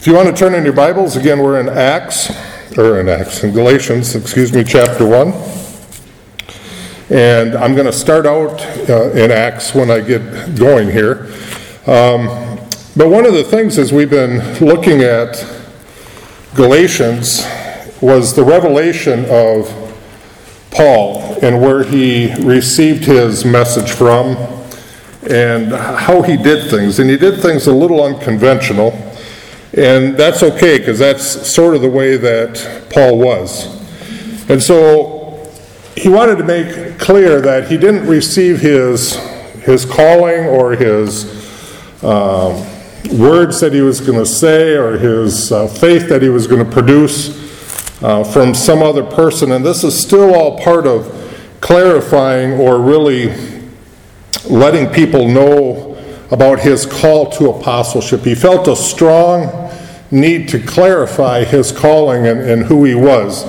If you want to turn in your Bibles, again, we're in Acts, or in Acts, in Galatians, excuse me, chapter 1. And I'm going to start out uh, in Acts when I get going here. Um, but one of the things as we've been looking at Galatians was the revelation of Paul and where he received his message from and how he did things. And he did things a little unconventional. And that's okay because that's sort of the way that Paul was. And so he wanted to make clear that he didn't receive his, his calling or his um, words that he was going to say or his uh, faith that he was going to produce uh, from some other person. And this is still all part of clarifying or really letting people know about his call to apostleship. He felt a strong need to clarify his calling and, and who he was.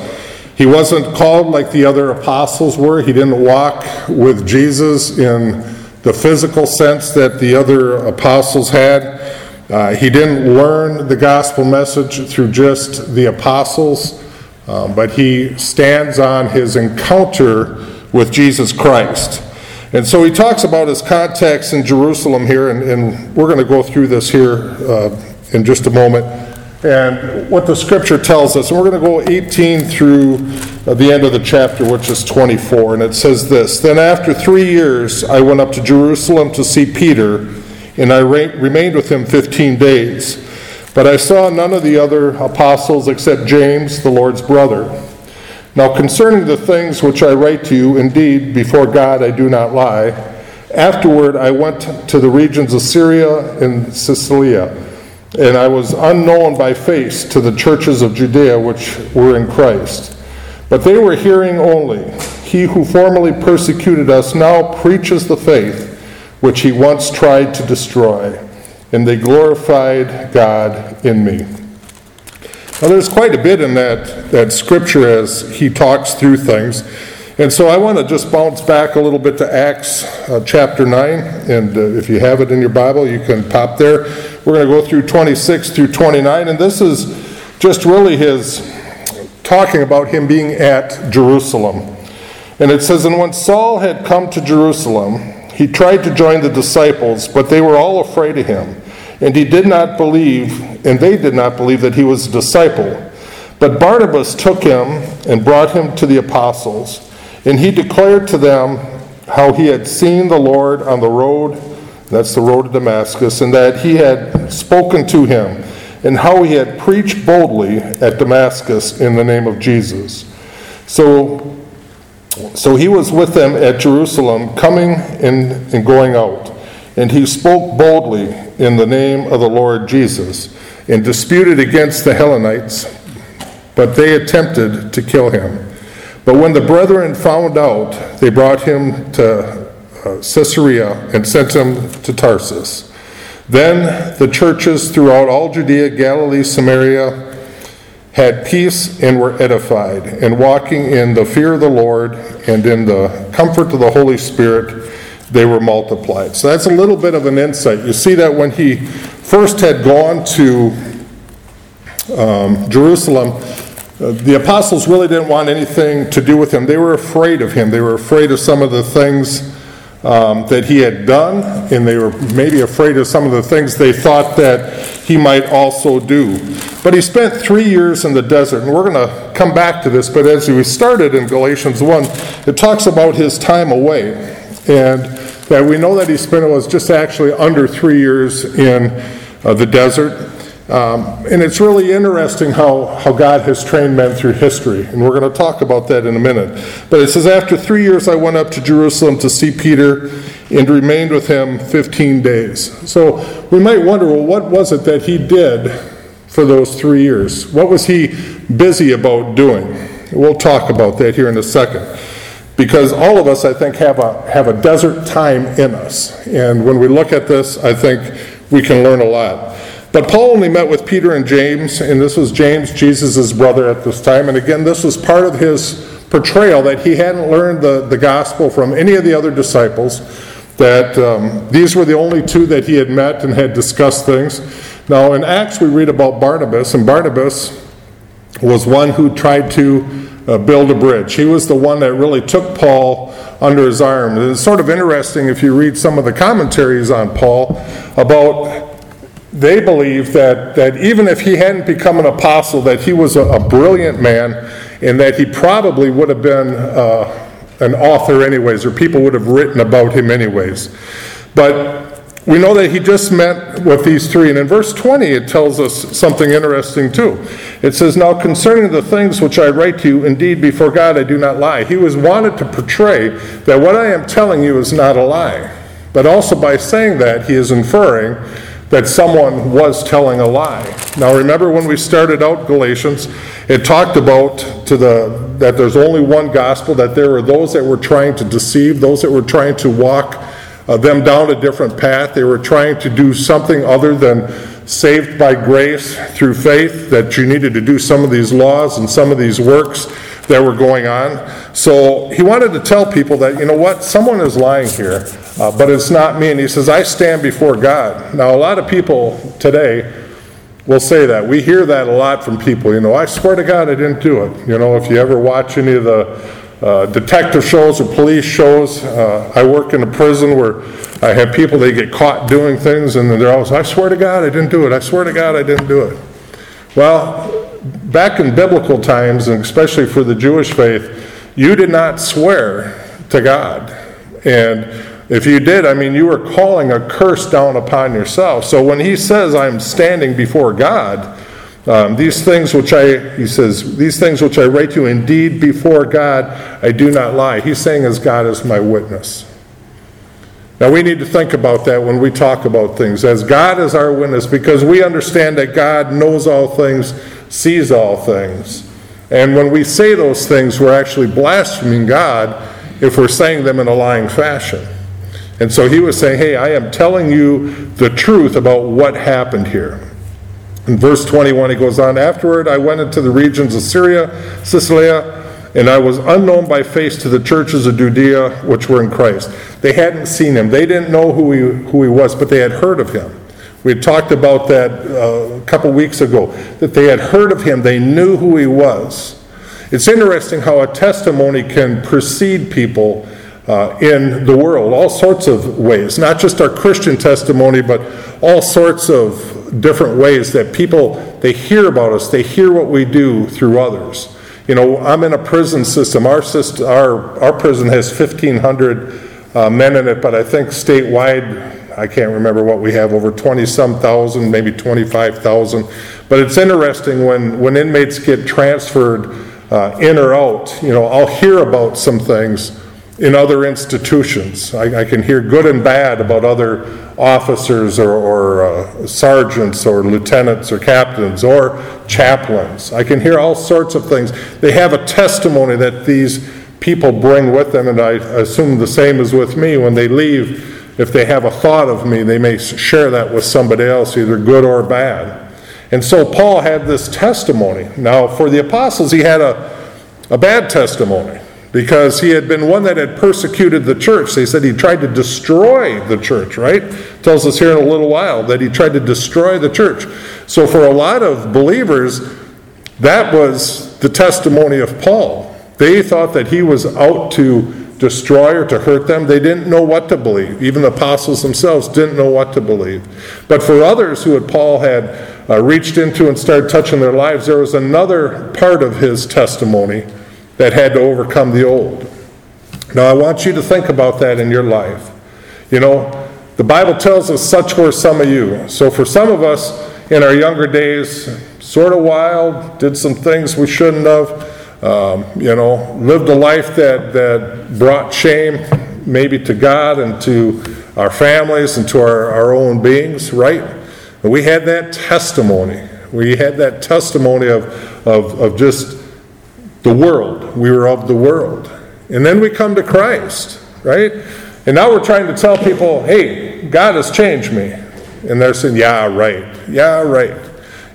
He wasn't called like the other apostles were. He didn't walk with Jesus in the physical sense that the other apostles had. Uh, he didn't learn the gospel message through just the apostles, um, but he stands on his encounter with Jesus Christ. And so he talks about his contacts in Jerusalem here, and, and we're going to go through this here uh, in just a moment. And what the scripture tells us, and we're going to go 18 through uh, the end of the chapter, which is 24, and it says this Then after three years, I went up to Jerusalem to see Peter, and I re- remained with him 15 days. But I saw none of the other apostles except James, the Lord's brother. Now, concerning the things which I write to you, indeed, before God I do not lie. Afterward, I went to the regions of Syria and Cilicia, and I was unknown by face to the churches of Judea which were in Christ. But they were hearing only. He who formerly persecuted us now preaches the faith which he once tried to destroy, and they glorified God in me. Now, there's quite a bit in that, that scripture as he talks through things. And so I want to just bounce back a little bit to Acts uh, chapter 9. And uh, if you have it in your Bible, you can pop there. We're going to go through 26 through 29. And this is just really his talking about him being at Jerusalem. And it says, And when Saul had come to Jerusalem, he tried to join the disciples, but they were all afraid of him. And he did not believe and they did not believe that he was a disciple. But Barnabas took him and brought him to the apostles, and he declared to them how he had seen the Lord on the road, that's the road to Damascus, and that he had spoken to him, and how he had preached boldly at Damascus in the name of Jesus. So, so he was with them at Jerusalem, coming and, and going out, and he spoke boldly in the name of the Lord Jesus and disputed against the Hellenites, but they attempted to kill him. But when the brethren found out, they brought him to uh, Caesarea and sent him to Tarsus. Then the churches throughout all Judea, Galilee, Samaria had peace and were edified, and walking in the fear of the Lord and in the comfort of the Holy Spirit, they were multiplied. So that's a little bit of an insight. You see that when he first had gone to um, Jerusalem, uh, the apostles really didn't want anything to do with him. They were afraid of him. They were afraid of some of the things um, that he had done, and they were maybe afraid of some of the things they thought that he might also do. But he spent three years in the desert, and we're going to come back to this. But as we started in Galatians 1, it talks about his time away. And that we know that he spent was just actually under three years in uh, the desert. Um, and it's really interesting how, how God has trained men through history, and we're going to talk about that in a minute. But it says, After three years, I went up to Jerusalem to see Peter and remained with him 15 days. So we might wonder, well, what was it that he did for those three years? What was he busy about doing? We'll talk about that here in a second. Because all of us, I think, have a, have a desert time in us. And when we look at this, I think we can learn a lot. But Paul only met with Peter and James, and this was James, Jesus' brother at this time. And again, this was part of his portrayal that he hadn't learned the, the gospel from any of the other disciples, that um, these were the only two that he had met and had discussed things. Now, in Acts, we read about Barnabas, and Barnabas was one who tried to uh, build a bridge. He was the one that really took Paul under his arm. And it's sort of interesting if you read some of the commentaries on Paul about they believe that, that even if he hadn't become an apostle, that he was a, a brilliant man and that he probably would have been uh, an author anyways, or people would have written about him anyways. But we know that he just met with these three. And in verse 20, it tells us something interesting too. It says, Now concerning the things which I write to you, indeed before God I do not lie. He was wanted to portray that what I am telling you is not a lie. But also by saying that, he is inferring that someone was telling a lie. Now remember when we started out Galatians, it talked about to the that there's only one gospel, that there were those that were trying to deceive, those that were trying to walk uh, them down a different path. They were trying to do something other than saved by grace through faith, that you needed to do some of these laws and some of these works that were going on. So he wanted to tell people that, you know what, someone is lying here, uh, but it's not me. And he says, I stand before God. Now, a lot of people today will say that. We hear that a lot from people. You know, I swear to God I didn't do it. You know, if you ever watch any of the uh, detective shows or police shows. Uh, I work in a prison where I have people, they get caught doing things and they're always, I swear to God I didn't do it. I swear to God I didn't do it. Well, back in biblical times, and especially for the Jewish faith, you did not swear to God. And if you did, I mean, you were calling a curse down upon yourself. So when he says, I'm standing before God, um, these things which I, he says, these things which I write to you, indeed before God, I do not lie. He's saying, as God is my witness. Now we need to think about that when we talk about things, as God is our witness, because we understand that God knows all things, sees all things. And when we say those things, we're actually blaspheming God if we're saying them in a lying fashion. And so he was saying, Hey, I am telling you the truth about what happened here. In verse 21, he goes on, Afterward, I went into the regions of Syria, Cilicia, and I was unknown by face to the churches of Judea which were in Christ. They hadn't seen him, they didn't know who he, who he was, but they had heard of him. We had talked about that uh, a couple weeks ago, that they had heard of him, they knew who he was. It's interesting how a testimony can precede people uh, in the world, all sorts of ways, not just our Christian testimony, but all sorts of different ways that people they hear about us they hear what we do through others. You know i'm in a prison system. Our system our our prison has 1500 uh, men in it but i think statewide i can't remember what we have over 20 some thousand maybe 25000 but it's interesting when when inmates get transferred uh, in or out you know i'll hear about some things in other institutions. I, I, can hear good and bad about other officers or, or uh, sergeants or lieutenants or captains or chaplains. I can hear all sorts of things. They have a testimony that these people bring with them, and I assume the same is with me. When they leave, if they have a thought of me, they may share that with somebody else, either good or bad. And so Paul had this testimony. Now, for the apostles, he had a, a bad testimony because he had been one that had persecuted the church. They said he tried to destroy the church, right? Tells us here in a little while that he tried to destroy the church. So for a lot of believers, that was the testimony of Paul. They thought that he was out to destroy or to hurt them. They didn't know what to believe. Even the apostles themselves didn't know what to believe. But for others who had Paul had uh, reached into and started touching their lives, there was another part of his testimony that had to overcome the old. Now, I want you to think about that in your life. You know, the Bible tells us such were some of you. So, for some of us in our younger days, sort of wild, did some things we shouldn't have, um, you know, lived a life that, that brought shame maybe to God and to our families and to our, our own beings, right? And we had that testimony. We had that testimony of, of, of just the world. We were of the world. And then we come to Christ, right? And now we're trying to tell people, hey, God has changed me. And they're saying, yeah, right. Yeah, right.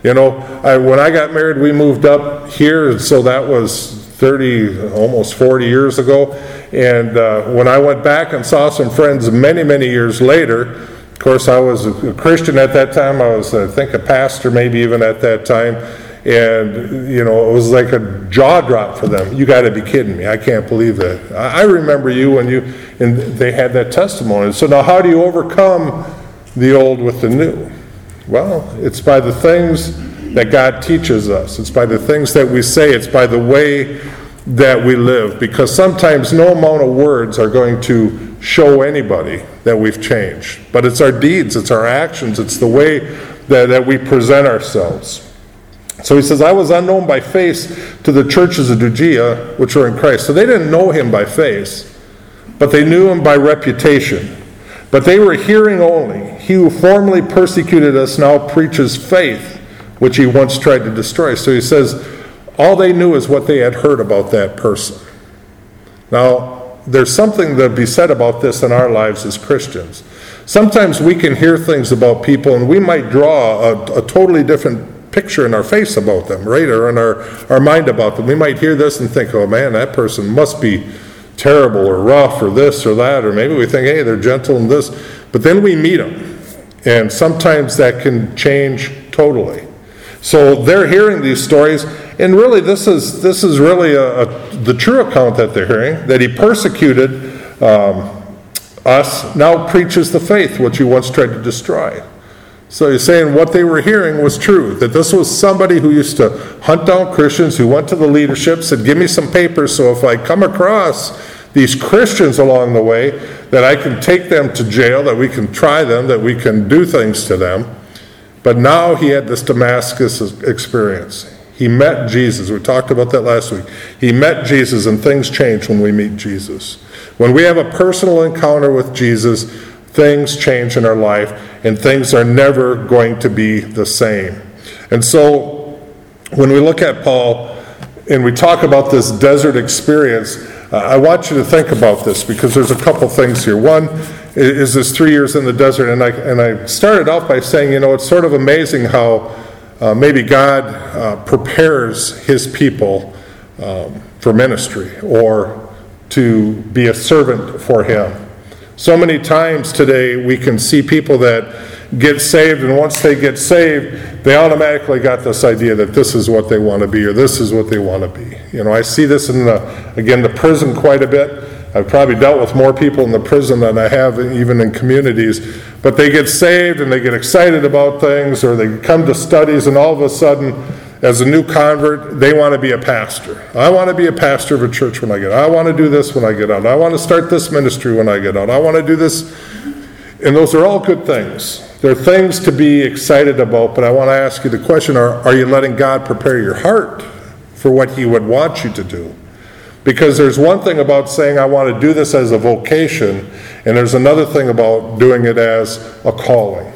You know, I, when I got married, we moved up here, so that was 30, almost 40 years ago. And uh, when I went back and saw some friends many, many years later, Of course, I was a Christian at that time. I was, I think, a pastor maybe even at that time. And, you know, it was like a jaw drop for them. You got to be kidding me. I can't believe that. I remember you when you, and they had that testimony. So now, how do you overcome the old with the new? Well, it's by the things that God teaches us, it's by the things that we say, it's by the way that we live. Because sometimes no amount of words are going to show anybody that we've changed. But it's our deeds, it's our actions, it's the way that, that we present ourselves. So he says, I was unknown by face to the churches of Judea, which were in Christ. So they didn't know him by face, but they knew him by reputation. But they were hearing only. He who formerly persecuted us now preaches faith, which he once tried to destroy. So he says, all they knew is what they had heard about that person. Now, there's something to be said about this in our lives as Christians. Sometimes we can hear things about people and we might draw a, a totally different picture in our face about them, right? Or in our, our mind about them. We might hear this and think, oh man, that person must be terrible or rough or this or that. Or maybe we think, hey, they're gentle and this. But then we meet them. And sometimes that can change totally. So they're hearing these stories, and really, this is this is really a, a, the true account that they're hearing that he persecuted um, us, now preaches the faith which he once tried to destroy. So he's saying what they were hearing was true, that this was somebody who used to hunt down Christians, who went to the leadership, said, Give me some papers so if I come across these Christians along the way, that I can take them to jail, that we can try them, that we can do things to them. But now he had this Damascus experience. He met Jesus. We talked about that last week. He met Jesus, and things change when we meet Jesus. When we have a personal encounter with Jesus, things change in our life, and things are never going to be the same. And so, when we look at Paul and we talk about this desert experience, uh, I want you to think about this because there's a couple things here. One is this three years in the desert, and I, and I started off by saying, you know, it's sort of amazing how uh, maybe God uh, prepares his people um, for ministry or to be a servant for him. So many times today we can see people that get saved, and once they get saved, they automatically got this idea that this is what they want to be or this is what they want to be. You know, I see this in the, again, the prison quite a bit. I've probably dealt with more people in the prison than I have even in communities. But they get saved and they get excited about things, or they come to studies, and all of a sudden, as a new convert, they want to be a pastor. I want to be a pastor of a church when I get out. I want to do this when I get out. I want to start this ministry when I get out. I want to do this. And those are all good things. They're things to be excited about, but I want to ask you the question are, are you letting God prepare your heart for what He would want you to do? Because there's one thing about saying, I want to do this as a vocation, and there's another thing about doing it as a calling.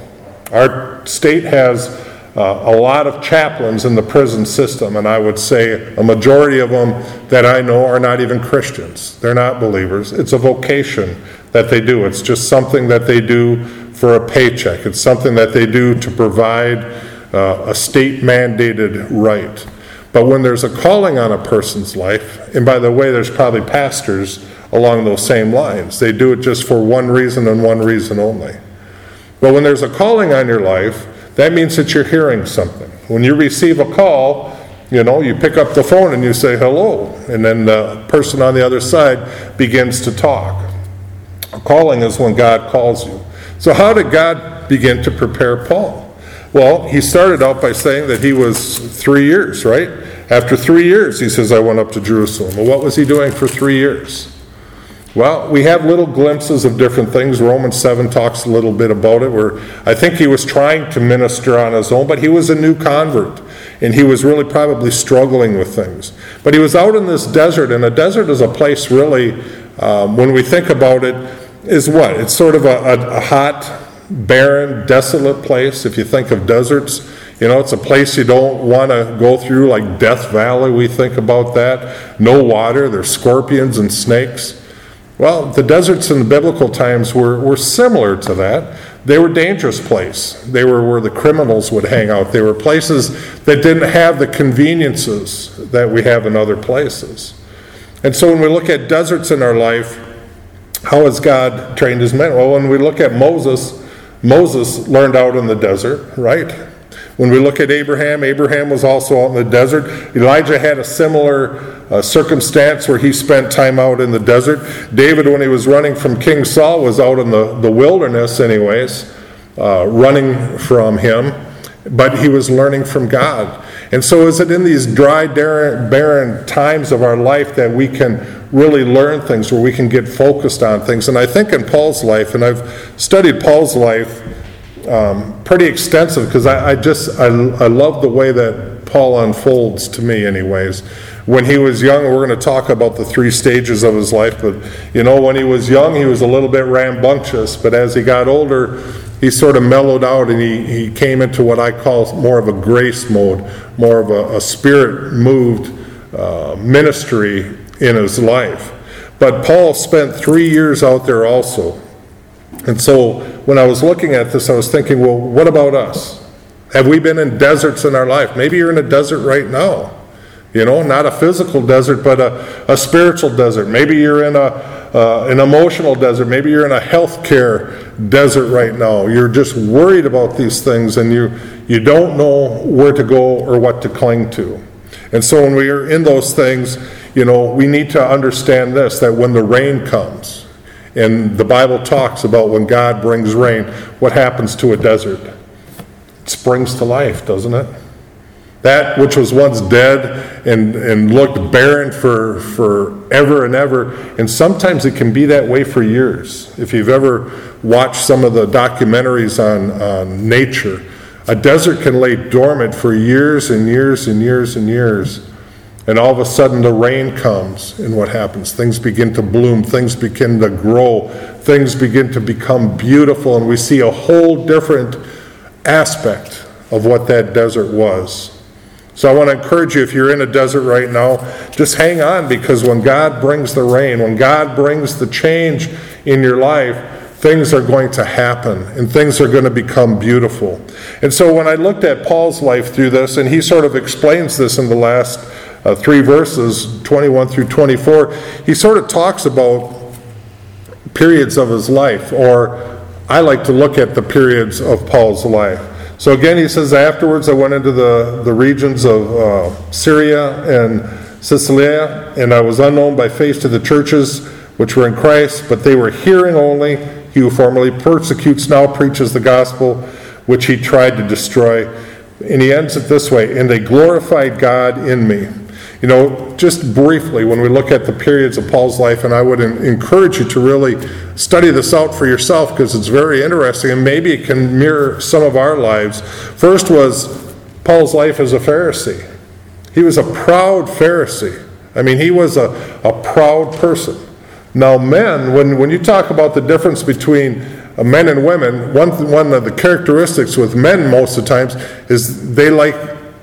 Our state has uh, a lot of chaplains in the prison system, and I would say a majority of them that I know are not even Christians. They're not believers. It's a vocation that they do, it's just something that they do for a paycheck, it's something that they do to provide uh, a state mandated right. But when there's a calling on a person's life, and by the way, there's probably pastors along those same lines, they do it just for one reason and one reason only. But when there's a calling on your life, that means that you're hearing something. When you receive a call, you know, you pick up the phone and you say hello, and then the person on the other side begins to talk. Calling is when God calls you. So, how did God begin to prepare Paul? Well, he started out by saying that he was three years, right? After three years, he says, I went up to Jerusalem. Well, what was he doing for three years? Well, we have little glimpses of different things. Romans 7 talks a little bit about it, where I think he was trying to minister on his own, but he was a new convert, and he was really probably struggling with things. But he was out in this desert, and a desert is a place really, um, when we think about it, is what? It's sort of a, a, a hot, barren, desolate place. If you think of deserts, you know, it's a place you don't want to go through, like Death Valley, we think about that. No water, there's scorpions and snakes. Well, the deserts in the biblical times were, were similar to that. They were dangerous place. They were where the criminals would hang out. They were places that didn't have the conveniences that we have in other places. And so when we look at deserts in our life, how has God trained his men? Well, when we look at Moses, Moses learned out in the desert, right? When we look at Abraham, Abraham was also out in the desert. Elijah had a similar uh, circumstance where he spent time out in the desert. David, when he was running from King Saul, was out in the, the wilderness, anyways, uh, running from him, but he was learning from God. And so, is it in these dry, barren times of our life that we can really learn things, where we can get focused on things? And I think in Paul's life, and I've studied Paul's life um, pretty extensive because I, I, just I, I love the way that Paul unfolds to me, anyways. When he was young, we're going to talk about the three stages of his life, but you know, when he was young, he was a little bit rambunctious, but as he got older, he sort of mellowed out and he, he came into what I call more of a grace mode, more of a, a spirit moved uh, ministry in his life. But Paul spent three years out there also. And so when I was looking at this, I was thinking, well, what about us? Have we been in deserts in our life? Maybe you're in a desert right now. You know, not a physical desert, but a, a spiritual desert. Maybe you're in a uh, an emotional desert. Maybe you're in a healthcare desert right now. You're just worried about these things and you, you don't know where to go or what to cling to. And so when we are in those things, you know, we need to understand this that when the rain comes, and the Bible talks about when God brings rain, what happens to a desert? It springs to life, doesn't it? That which was once dead and, and looked barren for, for ever and ever. And sometimes it can be that way for years. If you've ever watched some of the documentaries on, on nature, a desert can lay dormant for years and years and years and years. And all of a sudden the rain comes, and what happens? Things begin to bloom, things begin to grow, things begin to become beautiful, and we see a whole different aspect of what that desert was. So I want to encourage you if you're in a desert right now, just hang on because when God brings the rain, when God brings the change in your life, things are going to happen and things are going to become beautiful. And so when I looked at Paul's life through this, and he sort of explains this in the last uh, three verses, 21 through 24, he sort of talks about periods of his life, or I like to look at the periods of Paul's life. So again, he says, Afterwards I went into the, the regions of uh, Syria and Cilicia, and I was unknown by face to the churches which were in Christ, but they were hearing only. He who formerly persecutes now preaches the gospel, which he tried to destroy. And he ends it this way And they glorified God in me. You know, just briefly, when we look at the periods of Paul's life, and I would encourage you to really study this out for yourself because it's very interesting and maybe it can mirror some of our lives. First was Paul's life as a Pharisee. He was a proud Pharisee. I mean, he was a, a proud person. Now, men, when, when you talk about the difference between uh, men and women, one, one of the characteristics with men most of the times is they like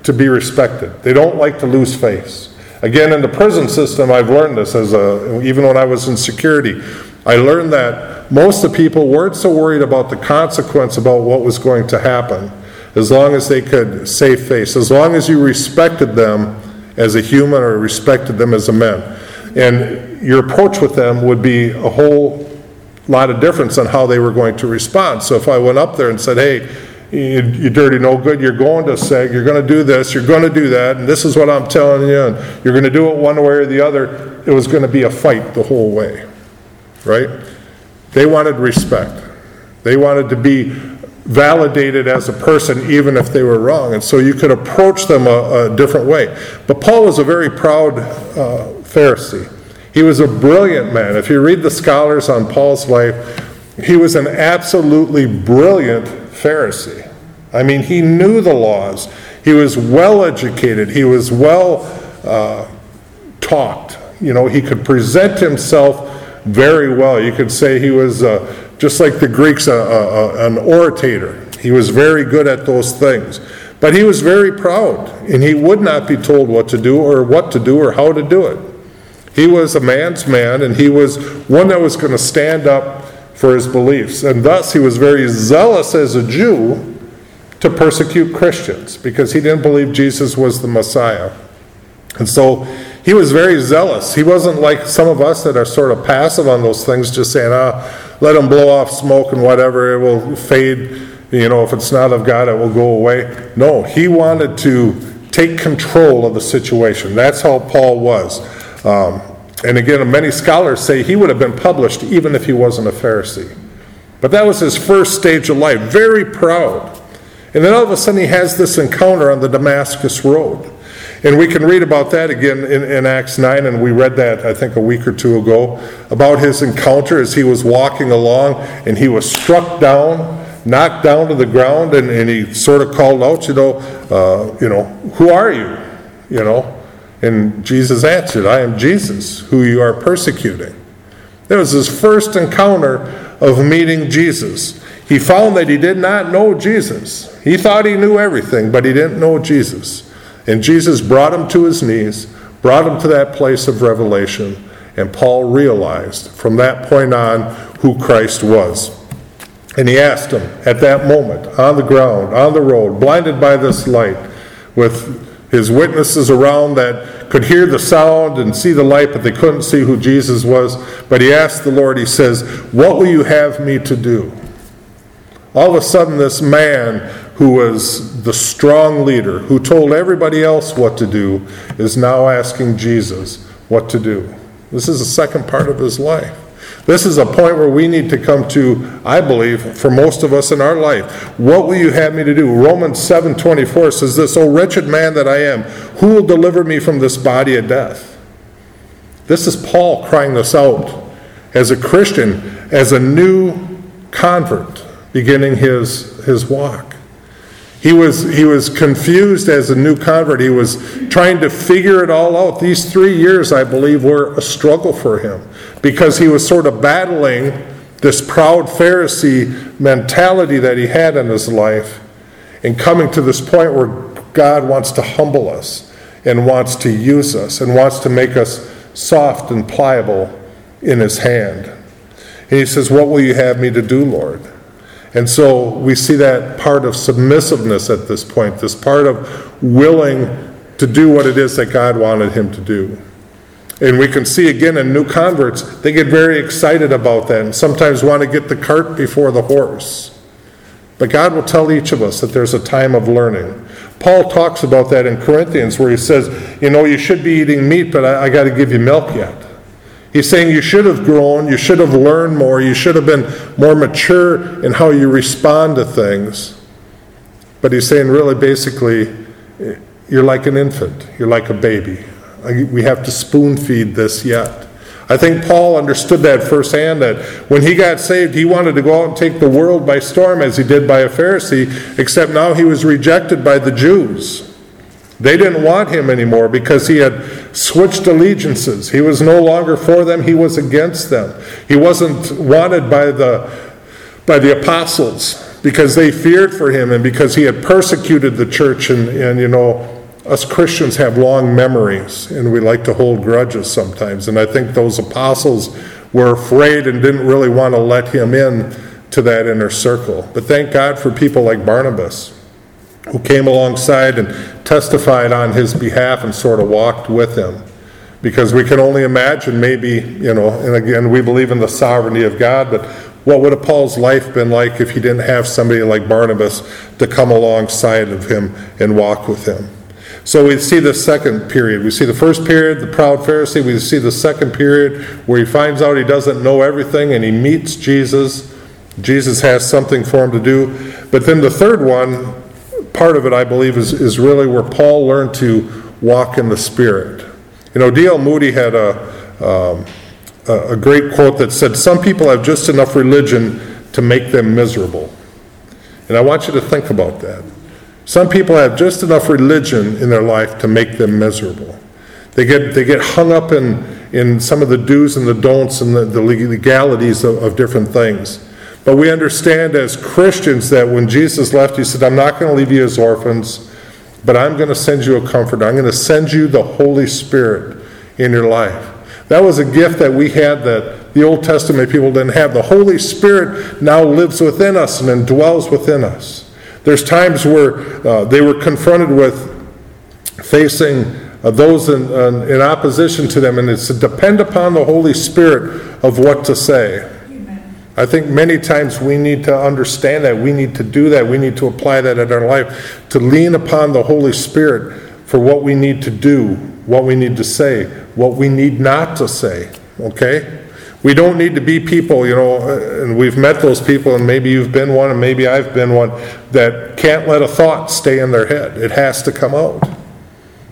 to be respected. They don't like to lose face. Again, in the prison system, I've learned this as a, even when I was in security. I learned that most of the people weren't so worried about the consequence about what was going to happen, as long as they could save face, as long as you respected them as a human or respected them as a man. And your approach with them would be a whole lot of difference on how they were going to respond. So if I went up there and said, hey, you, you dirty no good, you're going to SEG, you're going to do this, you're going to do that, and this is what I'm telling you, and you're going to do it one way or the other. It was going to be a fight the whole way, right? They wanted respect. They wanted to be validated as a person, even if they were wrong. And so you could approach them a, a different way. But Paul was a very proud uh, Pharisee. He was a brilliant man. If you read the scholars on Paul's life, he was an absolutely brilliant Pharisee. I mean, he knew the laws. He was well educated. He was well uh, taught. You know, he could present himself very well. You could say he was, uh, just like the Greeks, an orator. He was very good at those things. But he was very proud, and he would not be told what to do or what to do or how to do it. He was a man's man, and he was one that was going to stand up for his beliefs. And thus, he was very zealous as a Jew to persecute Christians because he didn't believe Jesus was the Messiah. And so he was very zealous. He wasn't like some of us that are sort of passive on those things, just saying, ah, let them blow off smoke and whatever, it will fade. You know, if it's not of God, it will go away. No, he wanted to take control of the situation. That's how Paul was. Um, and again, many scholars say he would have been published even if he wasn't a Pharisee. But that was his first stage of life, very proud. And then all of a sudden he has this encounter on the Damascus Road. And we can read about that again in, in, Acts 9, and we read that, I think, a week or two ago, about his encounter as he was walking along and he was struck down, knocked down to the ground, and, and he sort of called out, you know, uh, you know, who are you? You know, and Jesus answered, I am Jesus, who you are persecuting. That was his first encounter of meeting Jesus. He found that he did not know Jesus. He thought he knew everything, but he didn't know Jesus. And Jesus brought him to his knees, brought him to that place of revelation, and Paul realized from that point on who Christ was. And he asked him at that moment, on the ground, on the road, blinded by this light, with his witnesses around that could hear the sound and see the light, but they couldn't see who Jesus was. But he asked the Lord, he says, What will you have me to do? All of a sudden, this man who was the strong leader, who told everybody else what to do, is now asking Jesus what to do. This is the second part of his life. This is a point where we need to come to, I believe, for most of us in our life. What will you have me to do? Romans 7:24 says this, "O wretched man that I am, who will deliver me from this body of death?" This is Paul crying this out as a Christian, as a new convert beginning his, his walk. He was, he was confused as a new convert. He was trying to figure it all out. These three years, I believe, were a struggle for him because he was sort of battling this proud Pharisee mentality that he had in his life and coming to this point where God wants to humble us and wants to use us and wants to make us soft and pliable in his hand. And he says, What will you have me to do, Lord? And so we see that part of submissiveness at this point, this part of willing to do what it is that God wanted him to do. And we can see again in new converts, they get very excited about that and sometimes want to get the cart before the horse. But God will tell each of us that there's a time of learning. Paul talks about that in Corinthians where he says, You know, you should be eating meat, but I, I got to give you milk yet. He's saying you should have grown, you should have learned more, you should have been more mature in how you respond to things. But he's saying, really, basically, you're like an infant, you're like a baby. We have to spoon feed this yet. I think Paul understood that firsthand that when he got saved, he wanted to go out and take the world by storm as he did by a Pharisee, except now he was rejected by the Jews. They didn't want him anymore because he had switched allegiances. He was no longer for them, he was against them. He wasn't wanted by the, by the apostles because they feared for him and because he had persecuted the church. And, and you know, us Christians have long memories and we like to hold grudges sometimes. And I think those apostles were afraid and didn't really want to let him in to that inner circle. But thank God for people like Barnabas who came alongside and testified on his behalf and sort of walked with him. Because we can only imagine, maybe, you know, and again, we believe in the sovereignty of God, but what would have Paul's life been like if he didn't have somebody like Barnabas to come alongside of him and walk with him? So we see the second period. We see the first period, the proud Pharisee. We see the second period where he finds out he doesn't know everything and he meets Jesus. Jesus has something for him to do. But then the third one, part of it, I believe, is, is really where Paul learned to walk in the Spirit. You know, D.L. Moody had a, um, a great quote that said, Some people have just enough religion to make them miserable. And I want you to think about that. Some people have just enough religion in their life to make them miserable. They get, they get hung up in, in some of the do's and the don'ts and the, the legalities of, of different things. But we understand as Christians that when Jesus left, he said, I'm not going to leave you as orphans, but I'm going to send you a comforter. I'm going to send you the Holy Spirit in your life. That was a gift that we had that the Old Testament people didn't have. The Holy Spirit now lives within us and dwells within us. There's times where uh, they were confronted with facing uh, those in, uh, in opposition to them, and it's to depend upon the Holy Spirit of what to say. I think many times we need to understand that. We need to do that. We need to apply that in our life, to lean upon the Holy Spirit for what we need to do, what we need to say, what we need not to say. Okay? We don't need to be people, you know, and we've met those people, and maybe you've been one, and maybe I've been one, that can't let a thought stay in their head. It has to come out.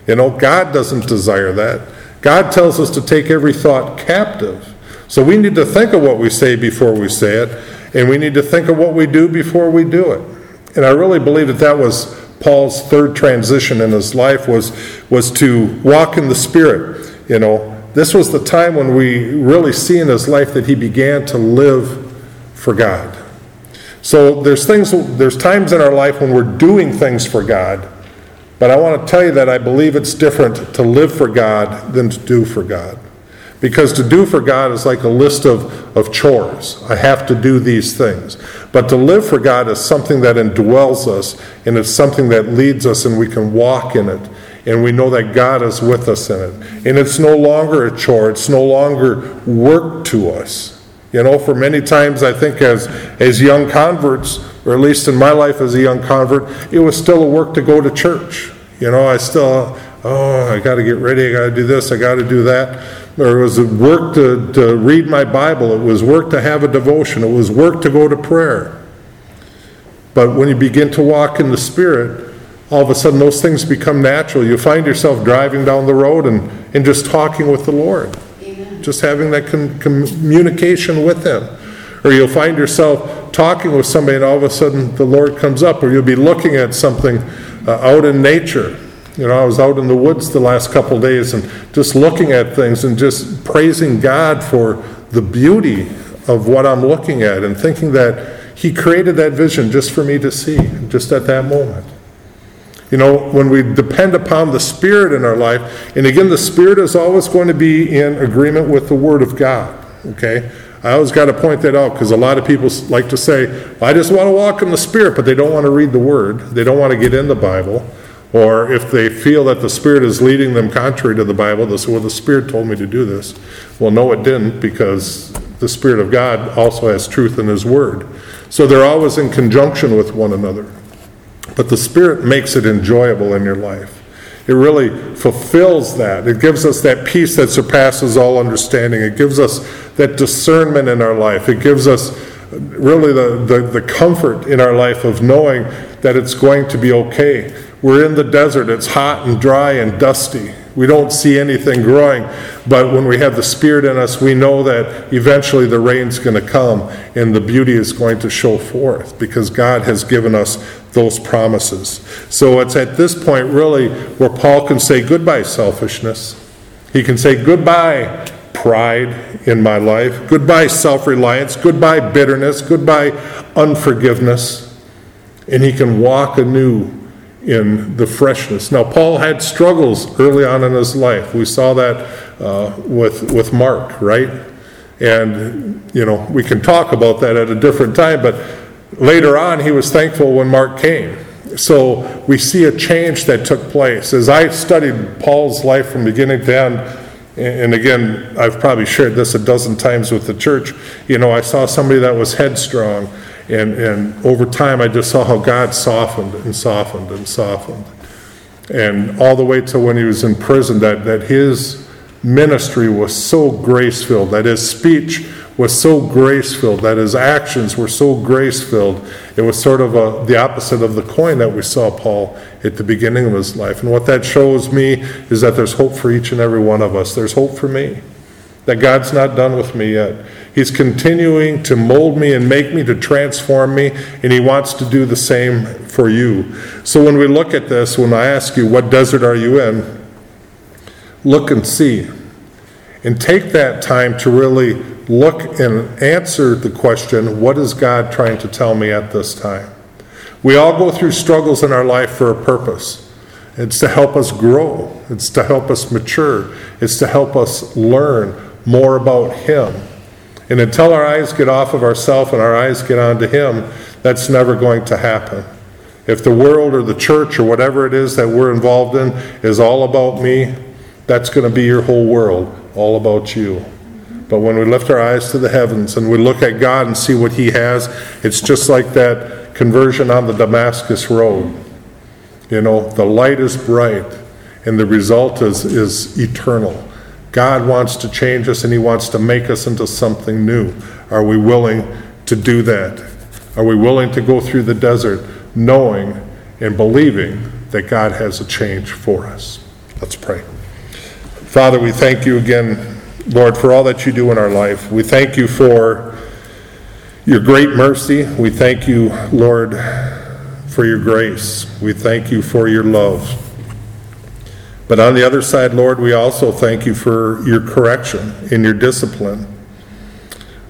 You know, God doesn't desire that. God tells us to take every thought captive. So we need to think of what we say before we say it, and we need to think of what we do before we do it. And I really believe that that was Paul's third transition in his life was was to walk in the Spirit. You know, this was the time when we really see in his life that he began to live for God. So there's things, there's times in our life when we're doing things for God, but I want to tell you that I believe it's different to live for God than to do for God. Because to do for God is like a list of, of chores. I have to do these things. But to live for God is something that indwells us, and it's something that leads us, and we can walk in it. And we know that God is with us in it. And it's no longer a chore, it's no longer work to us. You know, for many times, I think as, as young converts, or at least in my life as a young convert, it was still a work to go to church. You know, I still, oh, I got to get ready, I got to do this, I got to do that. Or it was work to, to read my Bible, it was work to have a devotion, it was work to go to prayer. But when you begin to walk in the Spirit, all of a sudden those things become natural. You find yourself driving down the road and, and just talking with the Lord, Amen. just having that com- communication with Him. Or you'll find yourself talking with somebody, and all of a sudden the Lord comes up, or you'll be looking at something uh, out in nature you know, I was out in the woods the last couple days and just looking at things and just praising God for the beauty of what I'm looking at and thinking that He created that vision just for me to see, just at that moment. You know, when we depend upon the Spirit in our life, and again, the Spirit is always going to be in agreement with the Word of God, okay? I always got to point that out because a lot of people like to say, I just want to walk in the Spirit, but they don't want to read the Word. They don't want to get in the Bible. Or if they feel that the Spirit is leading them contrary to the Bible, they say, Well, the Spirit told me to do this. Well, no, it didn't, because the Spirit of God also has truth in His Word. So they're always in conjunction with one another. But the Spirit makes it enjoyable in your life. It really fulfills that. It gives us that peace that surpasses all understanding. It gives us that discernment in our life. It gives us really the, the, the comfort in our life of knowing that it's going to be okay we're in the desert, it's hot and dry and dusty. We don't see anything growing, but when we have the Spirit in us, we know that eventually the rain's going to come and the beauty is going to show forth because God has given us those promises. So it's at this point, really, where Paul can say goodbye, selfishness. He can say goodbye, pride in my life, goodbye, self reliance, goodbye, bitterness, goodbye, unforgiveness. And he can walk anew in the freshness. Now, Paul had struggles early on in his life. We saw that uh, with, with Mark, right? And, you know, we can talk about that at a different time, but later on, he was thankful when Mark came. So we see a change that took place. As I studied Paul's life from beginning to end, and again, I've probably shared this a dozen times with the church, you know, I saw somebody that was headstrong and, and over time, I just saw how God softened and softened and softened. And all the way to when he was in prison, that, that his ministry was so grace filled, that his speech was so grace filled, that his actions were so grace filled. It was sort of a, the opposite of the coin that we saw Paul at the beginning of his life. And what that shows me is that there's hope for each and every one of us. There's hope for me, that God's not done with me yet. He's continuing to mold me and make me to transform me, and He wants to do the same for you. So when we look at this, when I ask you, What desert are you in? look and see. And take that time to really look and answer the question, What is God trying to tell me at this time? We all go through struggles in our life for a purpose. It's to help us grow, it's to help us mature, it's to help us learn more about Him. And until our eyes get off of ourselves and our eyes get onto Him, that's never going to happen. If the world or the church or whatever it is that we're involved in is all about me, that's going to be your whole world, all about you. But when we lift our eyes to the heavens and we look at God and see what He has, it's just like that conversion on the Damascus Road. You know, the light is bright and the result is, is eternal. God wants to change us and He wants to make us into something new. Are we willing to do that? Are we willing to go through the desert knowing and believing that God has a change for us? Let's pray. Father, we thank you again, Lord, for all that you do in our life. We thank you for your great mercy. We thank you, Lord, for your grace. We thank you for your love. But on the other side, Lord, we also thank you for your correction and your discipline.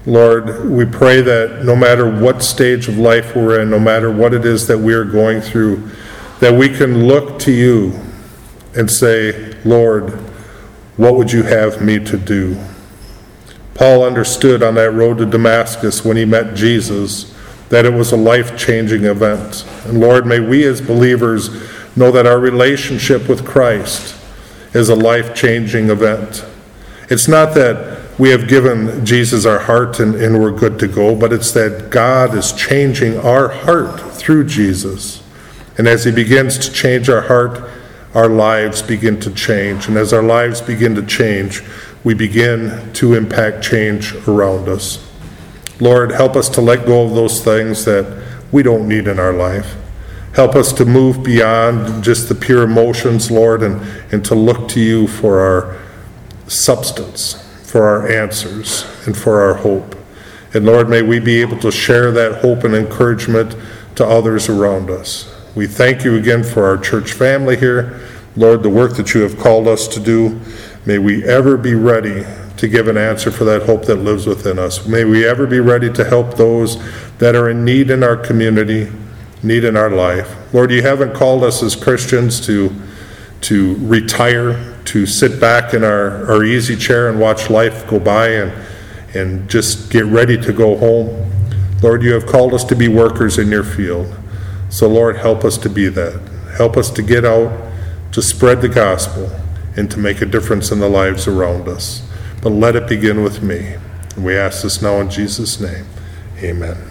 Lord, we pray that no matter what stage of life we're in, no matter what it is that we are going through, that we can look to you and say, Lord, what would you have me to do? Paul understood on that road to Damascus when he met Jesus that it was a life changing event. And Lord, may we as believers know that our relationship with Christ is a life changing event. It's not that we have given Jesus our heart and, and we're good to go, but it's that God is changing our heart through Jesus. And as He begins to change our heart, our lives begin to change. And as our lives begin to change, we begin to impact change around us. Lord, help us to let go of those things that we don't need in our life. Help us to move beyond just the pure emotions, Lord, and, and to look to you for our substance for our answers and for our hope. And Lord, may we be able to share that hope and encouragement to others around us. We thank you again for our church family here. Lord, the work that you have called us to do, may we ever be ready to give an answer for that hope that lives within us. May we ever be ready to help those that are in need in our community, need in our life. Lord, you haven't called us as Christians to, to retire to sit back in our, our easy chair and watch life go by and, and just get ready to go home. Lord, you have called us to be workers in your field. So, Lord, help us to be that. Help us to get out, to spread the gospel, and to make a difference in the lives around us. But let it begin with me. We ask this now in Jesus' name. Amen.